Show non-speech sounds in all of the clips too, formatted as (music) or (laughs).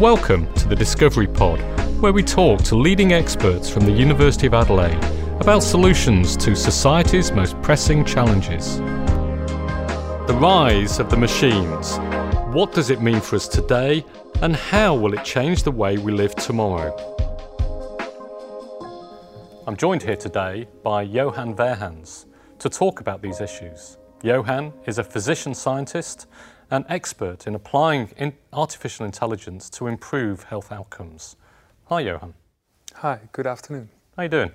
Welcome to the Discovery Pod, where we talk to leading experts from the University of Adelaide about solutions to society's most pressing challenges. The rise of the machines. What does it mean for us today, and how will it change the way we live tomorrow? I'm joined here today by Johan Verjans to talk about these issues. Johan is a physician scientist and expert in applying in artificial intelligence to improve health outcomes. Hi, Johan. Hi, good afternoon. How are you doing?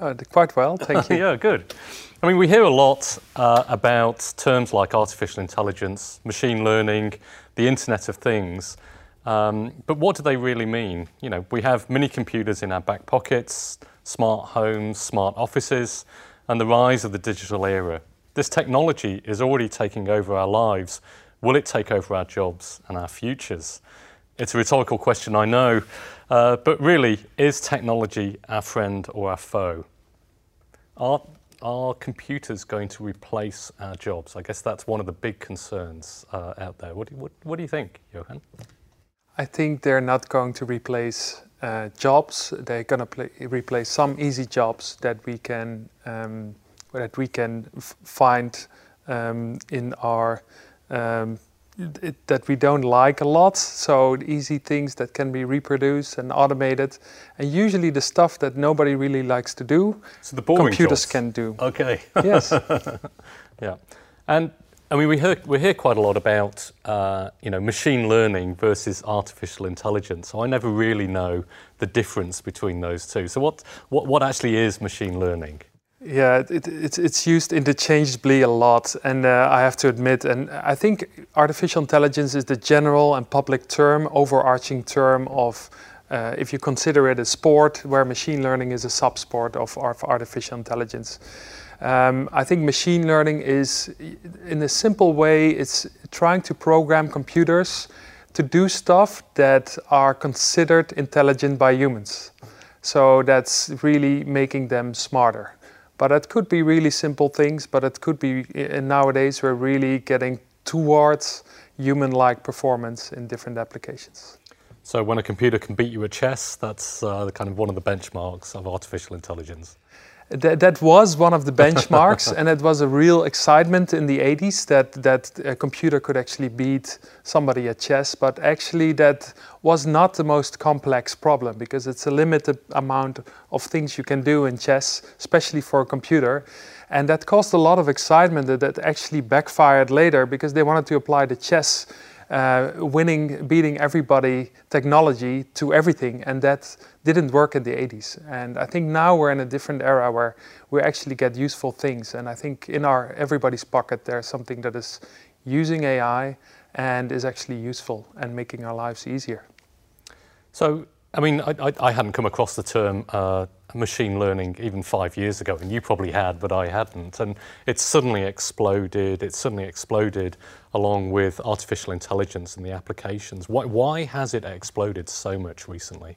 Uh, quite well, thank (laughs) you. yeah, good. I mean, we hear a lot uh, about terms like artificial intelligence, machine learning, the Internet of Things. Um, but what do they really mean? You know, we have mini computers in our back pockets, smart homes, smart offices, and the rise of the digital era. This technology is already taking over our lives. Will it take over our jobs and our futures? It's a rhetorical question, I know, uh, but really, is technology our friend or our foe? Are, are computers going to replace our jobs? I guess that's one of the big concerns uh, out there. What do, you, what, what do you think, Johan? I think they're not going to replace uh, jobs. They're going to replace some easy jobs that we can um, that we can find um, in our um, it, that we don't like a lot. So easy things that can be reproduced and automated, and usually the stuff that nobody really likes to do, so the boring computers jobs. can do. Okay. yes. (laughs) yeah, and I mean we hear we hear quite a lot about uh, you know machine learning versus artificial intelligence. So I never really know the difference between those two. So what what what actually is machine learning? Yeah, it, it, it's used interchangeably a lot, and uh, I have to admit, and I think artificial intelligence is the general and public term, overarching term of, uh, if you consider it a sport, where machine learning is a subsport of, of artificial intelligence. Um, I think machine learning is, in a simple way, it's trying to program computers to do stuff that are considered intelligent by humans. So that's really making them smarter. But it could be really simple things, but it could be, nowadays, we're really getting towards human like performance in different applications. So, when a computer can beat you at chess, that's uh, kind of one of the benchmarks of artificial intelligence. That, that was one of the (laughs) benchmarks, and it was a real excitement in the 80s that, that a computer could actually beat somebody at chess. But actually, that was not the most complex problem because it's a limited amount of things you can do in chess, especially for a computer. And that caused a lot of excitement that, that actually backfired later because they wanted to apply the chess uh, winning, beating everybody technology to everything, and that didn't work in the 80s. And I think now we're in a different era where we actually get useful things. And I think in our everybody's pocket there's something that is using AI and is actually useful and making our lives easier. So, I mean, I, I, hadn't come across the term uh, machine learning even five years ago, and you probably had, but I hadn't. And it's suddenly exploded. It's suddenly exploded along with artificial intelligence and the applications. Why, why has it exploded so much recently?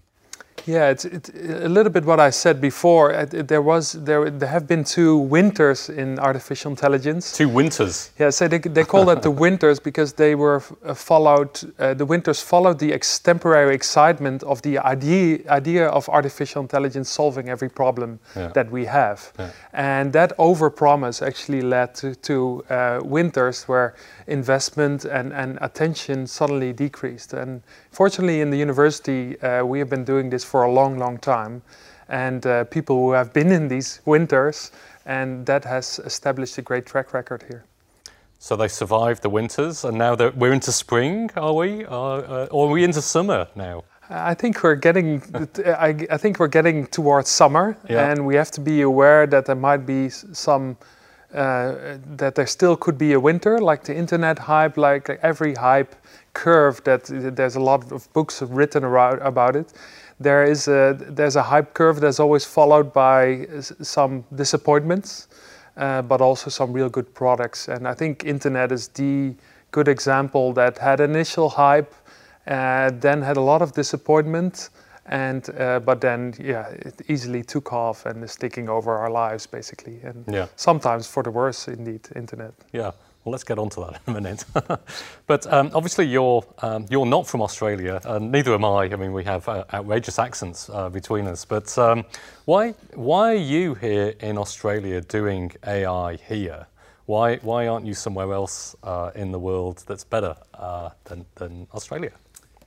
Yeah, it's, it's, a little bit what I said before. It, there was there there have been two winters in artificial intelligence. Two winters. Yeah, so they, they call that the (laughs) winters because they were uh, followed. Uh, the winters followed the extemporary excitement of the idea idea of artificial intelligence solving every problem yeah. that we have, yeah. and that overpromise actually led to, to uh, winters where investment and, and attention suddenly decreased. And fortunately, in the university, uh, we have been doing this for a long, long time. And uh, people who have been in these winters, and that has established a great track record here. So they survived the winters, and now that we're into spring, are we? Uh, uh, or are we into summer now? I think we're getting. I, I, think we're getting towards summer, yeah. and we have to be aware that there might be some. Uh, that there still could be a winter, like the internet hype, like every hype curve. That there's a lot of books written about, about it there is a there's a hype curve that's always followed by some disappointments, uh, but also some real good products. And I think internet is the good example that had initial hype, uh, then had a lot of disappointment, and uh, but then yeah, it easily took off and is taking over our lives basically. And yeah. sometimes for the worse, indeed, internet. Yeah. Well, let's get on to that in a minute. (laughs) but um, obviously, you're um, you're not from Australia, and neither am I. I mean, we have uh, outrageous accents uh, between us. But um, why why are you here in Australia doing AI here? Why why aren't you somewhere else uh, in the world that's better uh, than than Australia?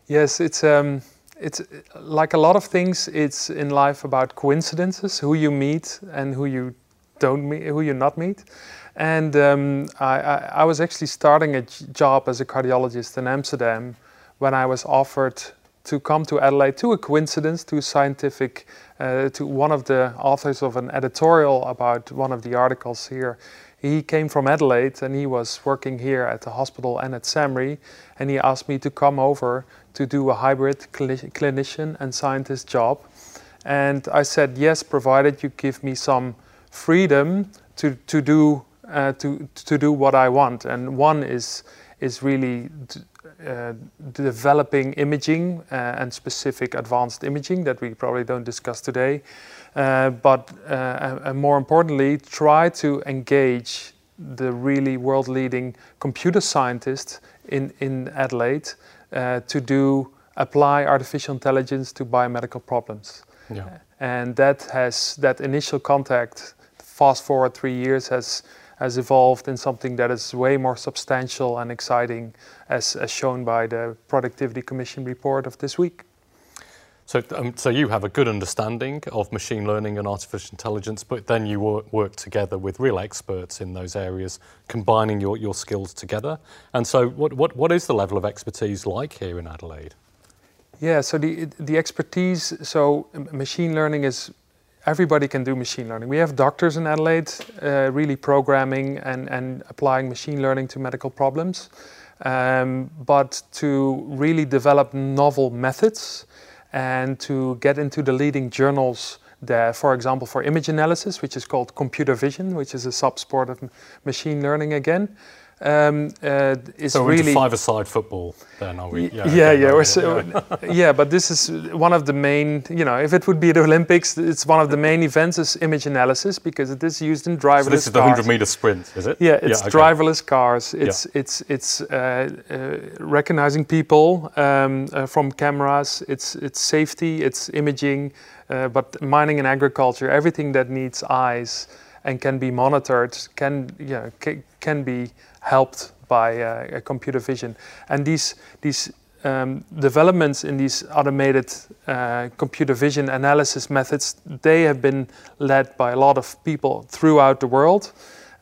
Yes, it's um, it's like a lot of things. It's in life about coincidences, who you meet and who you don't meet, who you not meet. And um, I, I, I, was actually starting a job as a cardiologist in Amsterdam when I was offered to come to Adelaide to a coincidence, to scientific, uh, to one of the authors of an editorial about one of the articles here. He came from Adelaide and he was working here at the hospital and at SAHMRI, and he asked me to come over to do a hybrid clinician and scientist job. And I said yes, provided you give me some freedom to, to do uh, to to do what I want, and one is is really uh, developing imaging uh, and specific advanced imaging that we probably don't discuss today, uh, but uh, and more importantly, try to engage the really world-leading computer scientists in in Adelaide uh, to do apply artificial intelligence to biomedical problems. Yeah. And that has that initial contact. Fast forward three years has has evolved in something that is way more substantial and exciting as, as shown by the Productivity Commission report of this week. So, um, so you have a good understanding of machine learning and artificial intelligence, but then you work, work together with real experts in those areas, combining your, your skills together. And so what, what, what is the level of expertise like here in Adelaide? Yeah, so the, the expertise, so machine learning is everybody can do machine learning. We have doctors in Adelaide uh, really programming and, and applying machine learning to medical problems. Um, but to really develop novel methods and to get into the leading journals there, for example, for image analysis, which is called computer vision, which is a subsport of machine learning again um, uh, is so really five-a-side football. Then are we? Yeah, yeah, yeah, so, (laughs) yeah. But this is one of the main. You know, if it would be the Olympics, it's one of the main events is image analysis because it is used in driverless. So this is the hundred-meter sprint, is it? Yeah, it's yeah, okay. driverless cars. It's it's it's uh, uh, recognizing people um, uh, from cameras. It's it's safety. It's imaging. Uh, but mining and agriculture, everything that needs eyes and can be monitored can yeah, can be helped by uh, computer vision. And these, these um, developments in these automated uh, computer vision analysis methods, they have been led by a lot of people throughout the world.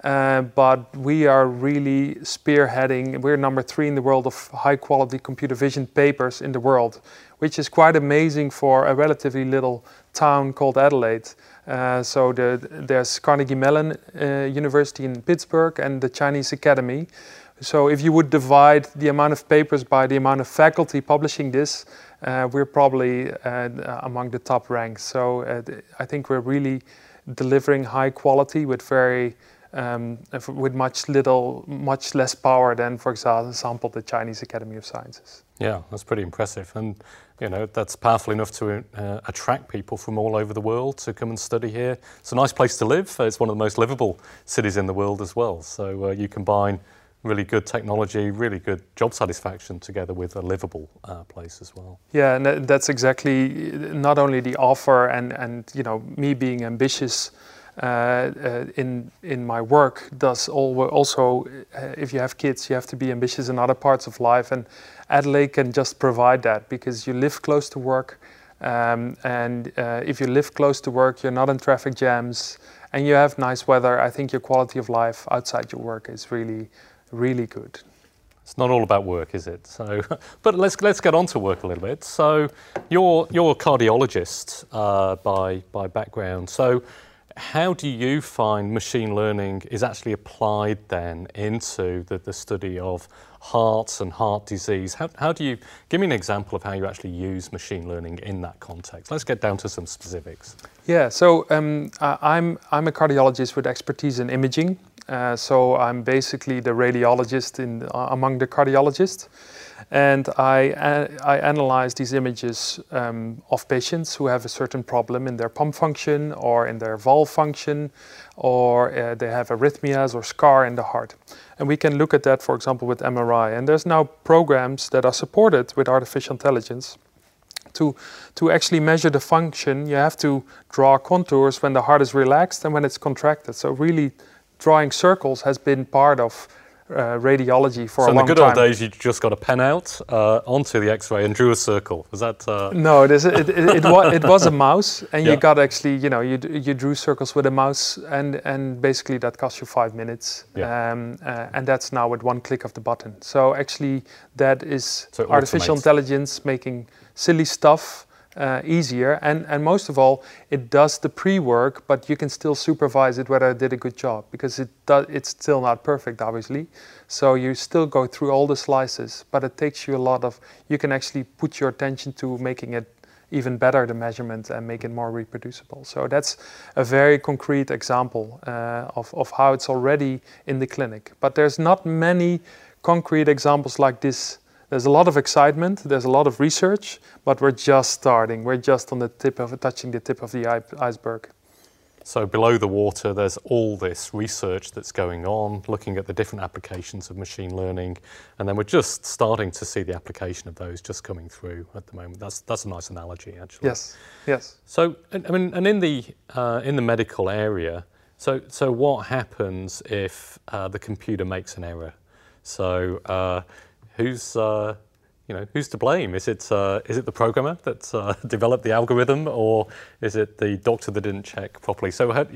Uh, but we are really spearheading, we're number three in the world of high quality computer vision papers in the world, which is quite amazing for a relatively little town called Adelaide. Uh, so the, there's Carnegie Mellon uh, University in Pittsburgh and the Chinese Academy. So if you would divide the amount of papers by the amount of faculty publishing this, uh, we're probably uh, among the top ranks. So uh, I think we're really delivering high quality with very um, with much little, much less power than, for example, the Chinese Academy of Sciences. Yeah, that's pretty impressive, and you know that's powerful enough to uh, attract people from all over the world to come and study here. It's a nice place to live. It's one of the most livable cities in the world as well. So uh, you combine really good technology, really good job satisfaction together with a livable uh, place as well. Yeah, and that's exactly not only the offer and and you know me being ambitious in in my work does all also uh, if you have kids you have to be ambitious in other parts of life and Adelaide can just provide that because you live close to work um, and uh, if you live close to work you're not in traffic jams and you have nice weather I think your quality of life outside your work is really really good. It's not all about work, is it? So, (laughs) but let's let's get on to work a little bit. So, you're you're a cardiologist uh, by by background. So, how do you find machine learning is actually applied then into the, the study of hearts and heart disease? How, how do you, give me an example of how you actually use machine learning in that context. Let's get down to some specifics. Yeah, so um, I'm, I'm a cardiologist with expertise in imaging Uh, so I'm basically the radiologist in, uh, among the cardiologists. And I, I analyze these images um, of patients who have a certain problem in their pump function or in their valve function, or uh, they have arrhythmias or scar in the heart. And we can look at that, for example, with MRI. And there's now programs that are supported with artificial intelligence. To, to actually measure the function, you have to draw contours when the heart is relaxed and when it's contracted. So really drawing circles has been part of uh, radiology for so a long time. So in the good old days, you just got a pen out uh, onto the X-ray and drew a circle. Was that? Uh... No, it, is, it, it, it, was, it was a mouse, and yeah. you got actually, you know, you, you drew circles with a mouse, and and basically that cost you five minutes, yeah. um, uh, and that's now with one click of the button. So actually, that is so artificial intelligence making silly stuff uh, easier. And, and most of all, it does the pre-work, but you can still supervise it whether it did a good job because it does, it's still not perfect, obviously. So you still go through all the slices, but it takes you a lot of, you can actually put your attention to making it even better, the measurement, and make it more reproducible. So that's a very concrete example uh, of, of how it's already in the clinic. But there's not many concrete examples like this there's a lot of excitement, there's a lot of research, but we're just starting. We're just on the tip of touching the tip of the iceberg. So below the water, there's all this research that's going on, looking at the different applications of machine learning, and then we're just starting to see the application of those just coming through at the moment. That's that's a nice analogy, actually. Yes. Yes. So, I mean, and in the uh, in the medical area, so so what happens if uh, the computer makes an error? So. Uh, who's uh, you know who's to blame? Is it uh, is it the programmer that uh, (laughs) developed the algorithm, or is it the doctor that didn't check properly? So I,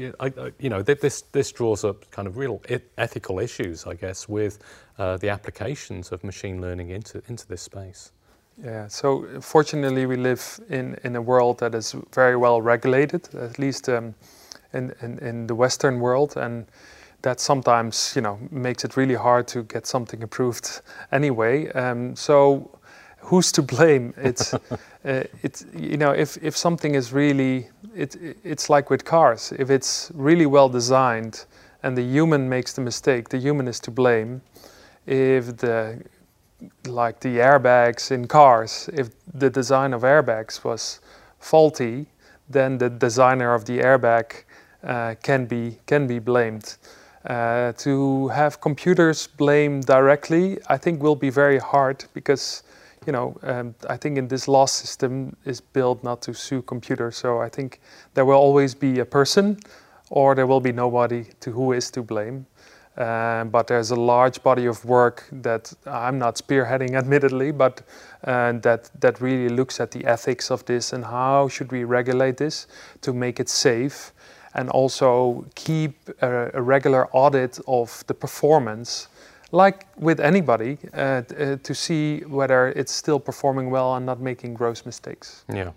you know this this draws up kind of real ethical issues, I guess, with uh, the applications of machine learning into into this space. Yeah. So fortunately, we live in in a world that is very well regulated, at least um, in, in in the Western world, and that sometimes you know makes it really hard to get something approved anyway. Um, so who's to blame? It's (laughs) uh, it's you know if if something is really it it's like with cars. If it's really well designed and the human makes the mistake, the human is to blame. If the like the airbags in cars, if the design of airbags was faulty, then the designer of the airbag uh, can be can be blamed. Uh, to have computers blame directly, I think will be very hard because, you know, um, I think in this law system is built not to sue computers. So I think there will always be a person, or there will be nobody to who is to blame. Um, but there's a large body of work that I'm not spearheading, (laughs) admittedly, but uh, that that really looks at the ethics of this and how should we regulate this to make it safe and also keep a, a regular audit of the performance like with anybody, uh, uh, to see whether it's still performing well and not making gross mistakes. Yeah,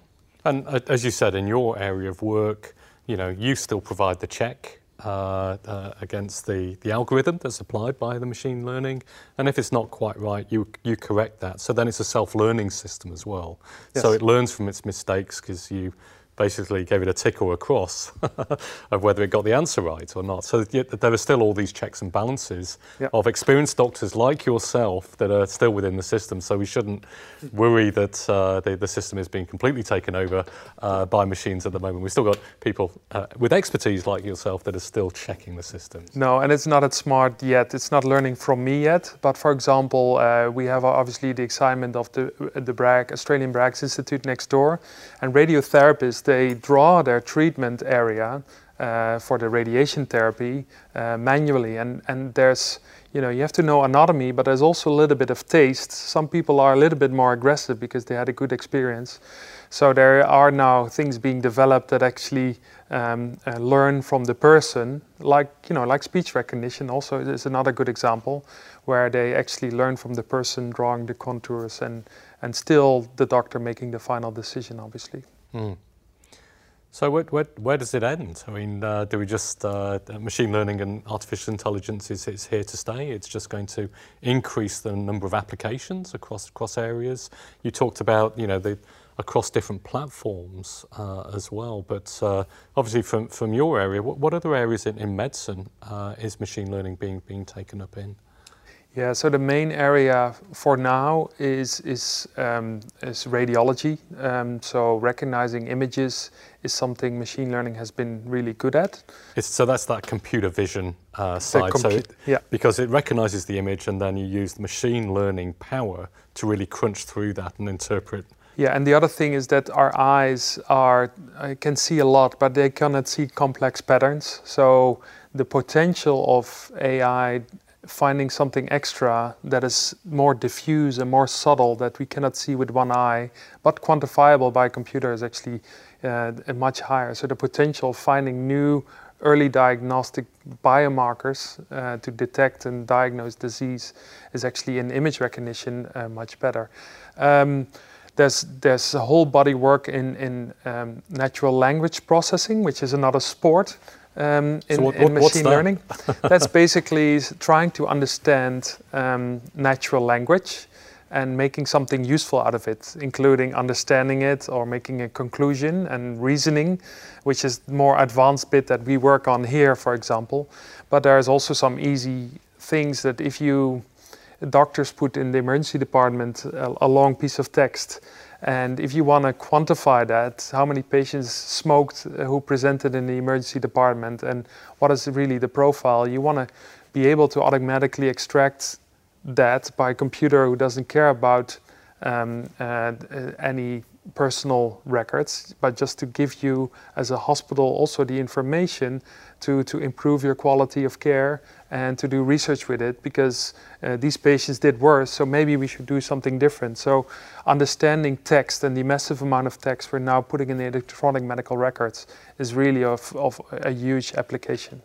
and uh, as you said, in your area of work, you know, you still provide the check uh, uh, against the, the algorithm that's applied by the machine learning, and if it's not quite right, you you correct that. So then it's a self-learning system as well. Yes. So it learns from its mistakes because you basically gave it a tick or a cross (laughs) of whether it got the answer right or not. So there are still all these checks and balances yep. of experienced doctors like yourself that are still within the system. So we shouldn't worry that uh, the, the, system is being completely taken over uh, by machines at the moment. We've still got people uh, with expertise like yourself that are still checking the systems. No, and it's not as smart yet. It's not learning from me yet. But for example, uh, we have obviously the excitement of the, the Bragg, Australian Bragg's Institute next door, and radiotherapists they draw their treatment area uh, for the radiation therapy uh, manually. And, and there's, you know, you have to know anatomy, but there's also a little bit of taste. Some people are a little bit more aggressive because they had a good experience. So there are now things being developed that actually um, uh, learn from the person, like you know, like speech recognition. Also, is another good example where they actually learn from the person drawing the contours and and still the doctor making the final decision, obviously. Mm. So where, where, where, does it end? I mean, uh, do we just, uh, machine learning and artificial intelligence is, is here to stay? It's just going to increase the number of applications across, across areas. You talked about, you know, the across different platforms uh, as well. But uh, obviously, from, from your area, what, what other areas in, in medicine uh, is machine learning being, being taken up in? Yeah, so the main area for now is is um, is radiology. Um, so recognizing images is something machine learning has been really good at. It's, so that's that computer vision uh, side. Compu so it, yeah. because it recognizes the image and then you use the machine learning power to really crunch through that and interpret. Yeah, and the other thing is that our eyes are uh, can see a lot, but they cannot see complex patterns. So the potential of AI finding something extra that is more diffuse and more subtle that we cannot see with one eye, but quantifiable by a computer is actually uh, much higher. So the potential of finding new early diagnostic biomarkers uh, to detect and diagnose disease is actually in image recognition uh, much better. Um, there's, there's a whole body work in, in um, natural language processing, which is another sport um, in, so what, in machine that? learning. (laughs) That's basically trying to understand um, natural language and making something useful out of it, including understanding it or making a conclusion and reasoning, which is more advanced bit that we work on here, for example. But there's also some easy things that if you doctors put in the emergency department a, a long piece of text and if you want to quantify that, how many patients smoked uh, who presented in the emergency department and what is really the profile, you want to be able to automatically extract that by a computer who doesn't care about um, uh, any personal records, but just to give you as a hospital also the information to, to improve your quality of care and to do research with it because uh, these patients did worse, so maybe we should do something different. So understanding text and the massive amount of text we're now putting in the electronic medical records is really of, of a huge application.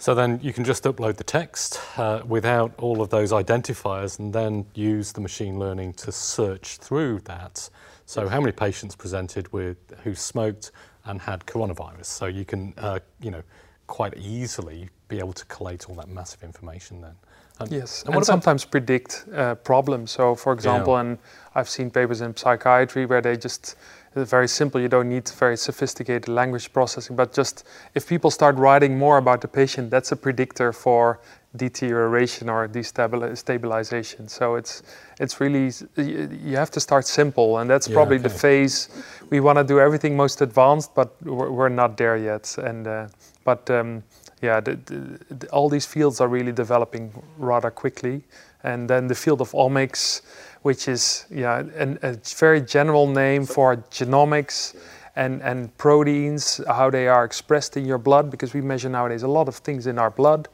So then you can just upload the text uh, without all of those identifiers and then use the machine learning to search through that. So how many patients presented with who smoked and had coronavirus? So you can, uh, you know, quite easily be able to collate all that massive information then. And, yes, and, and sometimes predict uh, problems. So, for example, yeah. and I've seen papers in psychiatry where they just very simple. You don't need very sophisticated language processing, but just if people start writing more about the patient, that's a predictor for deterioration or destabilization. So it's it's really you have to start simple, and that's yeah, probably okay. the phase we want to do everything most advanced, but we're, we're not there yet. And uh, but um, yeah, the, the, the, all these fields are really developing rather quickly. And then the field of omics, which is yeah, an, a very general name for genomics and, and proteins, how they are expressed in your blood, because we measure nowadays a lot of things in our blood.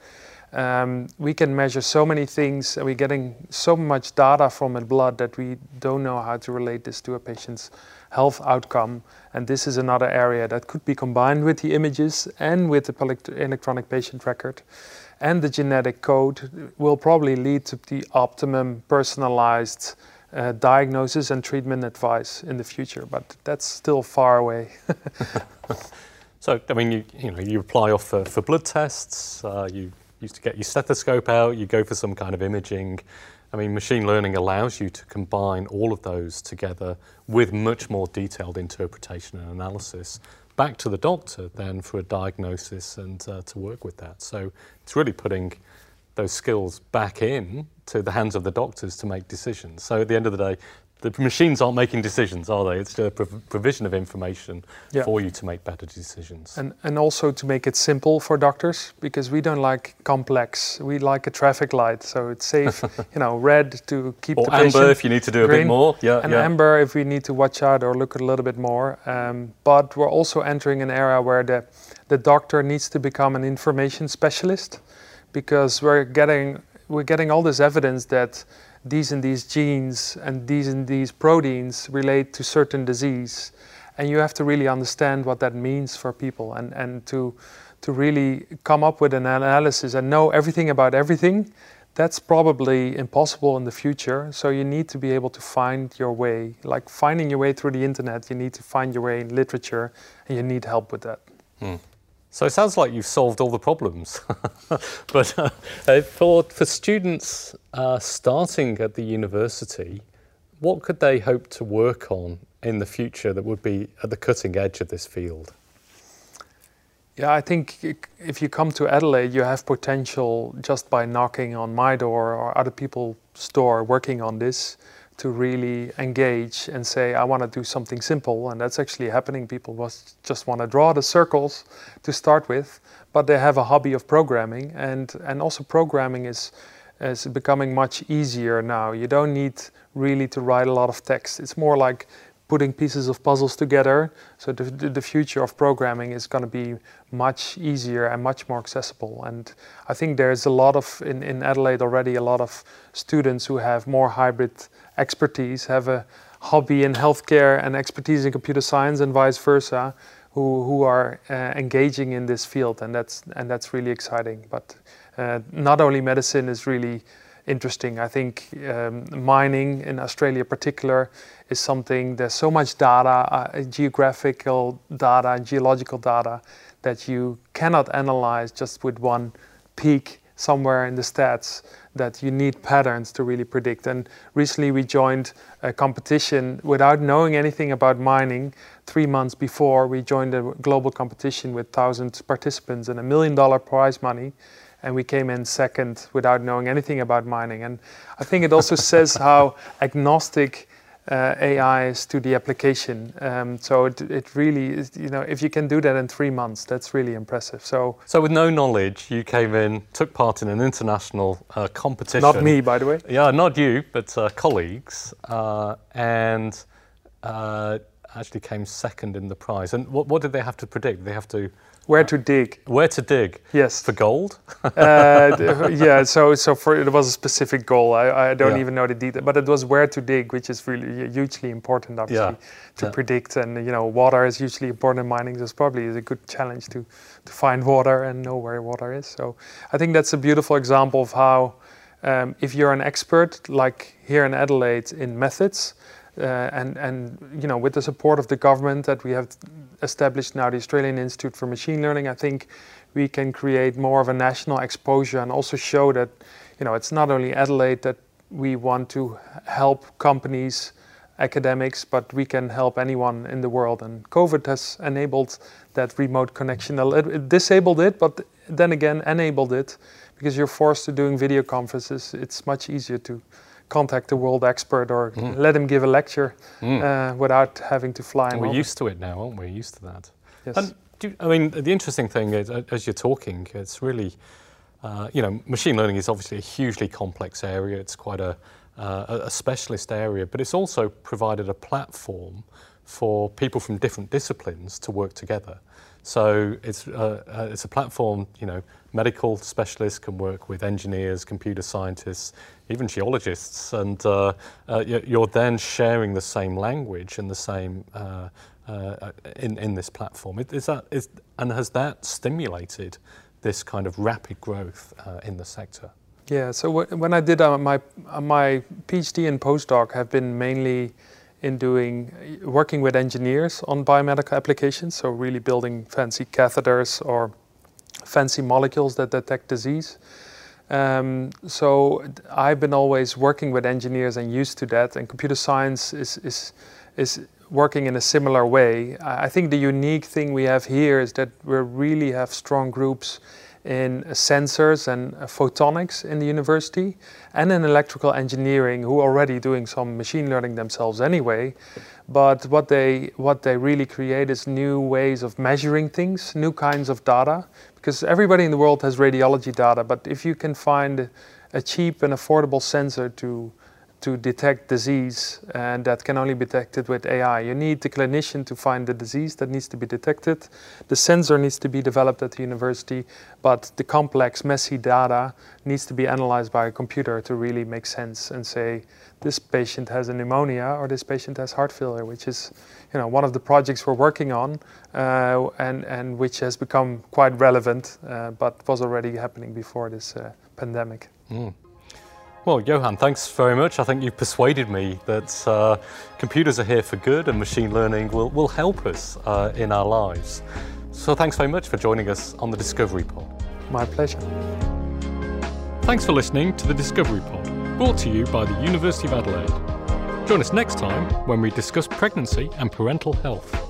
Um, we can measure so many things and we're getting so much data from the blood that we don't know how to relate this to a patient's health outcome. And this is another area that could be combined with the images and with the electronic patient record. And the genetic code will probably lead to the optimum personalized uh, diagnosis and treatment advice in the future, but that's still far away. (laughs) (laughs) so, I mean, you, you know, you apply off for, for blood tests, uh, you used to get your stethoscope out, you go for some kind of imaging. I mean, machine learning allows you to combine all of those together with much more detailed interpretation and analysis back to the doctor then for a diagnosis and uh, to work with that. So it's really putting those skills back in to the hands of the doctors to make decisions. So at the end of the day, the machines aren't making decisions, are they? It's a provision of information yeah. for you to make better decisions. And, and also to make it simple for doctors, because we don't like complex. We like a traffic light, so it's safe, (laughs) you know, red to keep or the amber if you need to do green, a bit more. Yeah, and yeah. amber if we need to watch out or look a little bit more. Um, but we're also entering an era where the, the doctor needs to become an information specialist, because we're getting we're getting all this evidence that these and these genes and these and these proteins relate to certain disease. And you have to really understand what that means for people and, and to, to really come up with an analysis and know everything about everything. That's probably impossible in the future. So you need to be able to find your way. Like finding your way through the internet, you need to find your way in literature and you need help with that. Hmm. So it sounds like you've solved all the problems. (laughs) but uh, uh, for, for students uh, starting at the university, what could they hope to work on in the future that would be at the cutting edge of this field? Yeah, I think if you come to Adelaide, you have potential just by knocking on my door or other people's door working on this to really engage and say, I want to do something simple. And that's actually happening. People was, just want to draw the circles to start with, but they have a hobby of programming. And, and also, programming is, is becoming much easier now. You don't need really to write a lot of text. It's more like putting pieces of puzzles together. So the, the future of programming is going to be much easier and much more accessible. And I think there's a lot of, in, in Adelaide already, a lot of students who have more hybrid expertise, have a hobby in healthcare and expertise in computer science and vice versa, who, who are uh, engaging in this field. And that's, and that's really exciting. But uh, not only medicine is really interesting. I think um, mining in Australia, particular, is something. There's so much data, uh, geographical data, geological data, that you cannot analyze just with one peak somewhere in the stats. That you need patterns to really predict. And recently, we joined a competition without knowing anything about mining. Three months before, we joined a global competition with thousands participants and a million dollar prize money and we came in second without knowing anything about mining. And I think it also says how agnostic uh, AI to the application. Um, so it, it really is, you know, if you can do that in three months, that's really impressive. So, so with no knowledge, you came in, took part in an international uh, competition. Not me, by the way. Yeah, not you, but uh, colleagues, uh, and uh, actually came second in the prize. And what, what did they have to predict? They have to where to dig? Where to dig? Yes. For gold? uh, (laughs) yeah. So so for it was a specific goal. I, I don't yeah. even know the detail, but it was where to dig, which is really hugely important, obviously, yeah. to yeah. predict. And you know, water is usually important in mining. So it's probably a good challenge to to find water and know where water is. So I think that's a beautiful example of how, um, if you're an expert, like here in Adelaide, in methods. Uh, and and you know with the support of the government that we have established now the Australian Institute for Machine Learning, I think we can create more of a national exposure and also show that you know it's not only Adelaide that we want to help companies, academics, but we can help anyone in the world. And COVID has enabled that remote connection. It disabled it, but then again enabled it because you're forced to doing video conferences. It's much easier to contact a world expert or mm. let him give a lecture mm. uh, without having to fly. We're used to it now, aren't we? Used to that. Yes. And you, I mean, the interesting thing is, as you're talking, it's really, uh, you know, machine learning is obviously a hugely complex area. It's quite a, uh, a specialist area, but it's also provided a platform for people from different disciplines to work together. So it's, uh, uh, it's a platform, you know, medical specialists can work with engineers, computer scientists, even geologists, and uh, uh, you're then sharing the same language and the same uh, uh, in, in this platform. Is that, is, and has that stimulated this kind of rapid growth in the sector? Yeah, so when I did my, my PhD and postdoc have been mainly in doing working with engineers on biomedical applications, so really building fancy catheters or fancy molecules that detect disease. Um, so I've been always working with engineers and used to that, and computer science is, is, is working in a similar way. I think the unique thing we have here is that we really have strong groups in sensors and photonics in the university and in electrical engineering who are already doing some machine learning themselves anyway but what they what they really create is new ways of measuring things new kinds of data because everybody in the world has radiology data but if you can find a cheap and affordable sensor to to detect disease, and that can only be detected with AI. You need the clinician to find the disease that needs to be detected. The sensor needs to be developed at the university, but the complex, messy data needs to be analyzed by a computer to really make sense and say, this patient has a pneumonia or this patient has heart failure, which is you know, one of the projects we're working on uh, and, and which has become quite relevant, uh, but was already happening before this uh, pandemic. Mm. Well, Johan, thanks very much. I think you've persuaded me that uh, computers are here for good and machine learning will, will help us uh, in our lives. So thanks very much for joining us on the Discovery Pod. My pleasure. Thanks for listening to the Discovery Pod, brought to you by the University of Adelaide. Join us next time when we discuss pregnancy and parental health.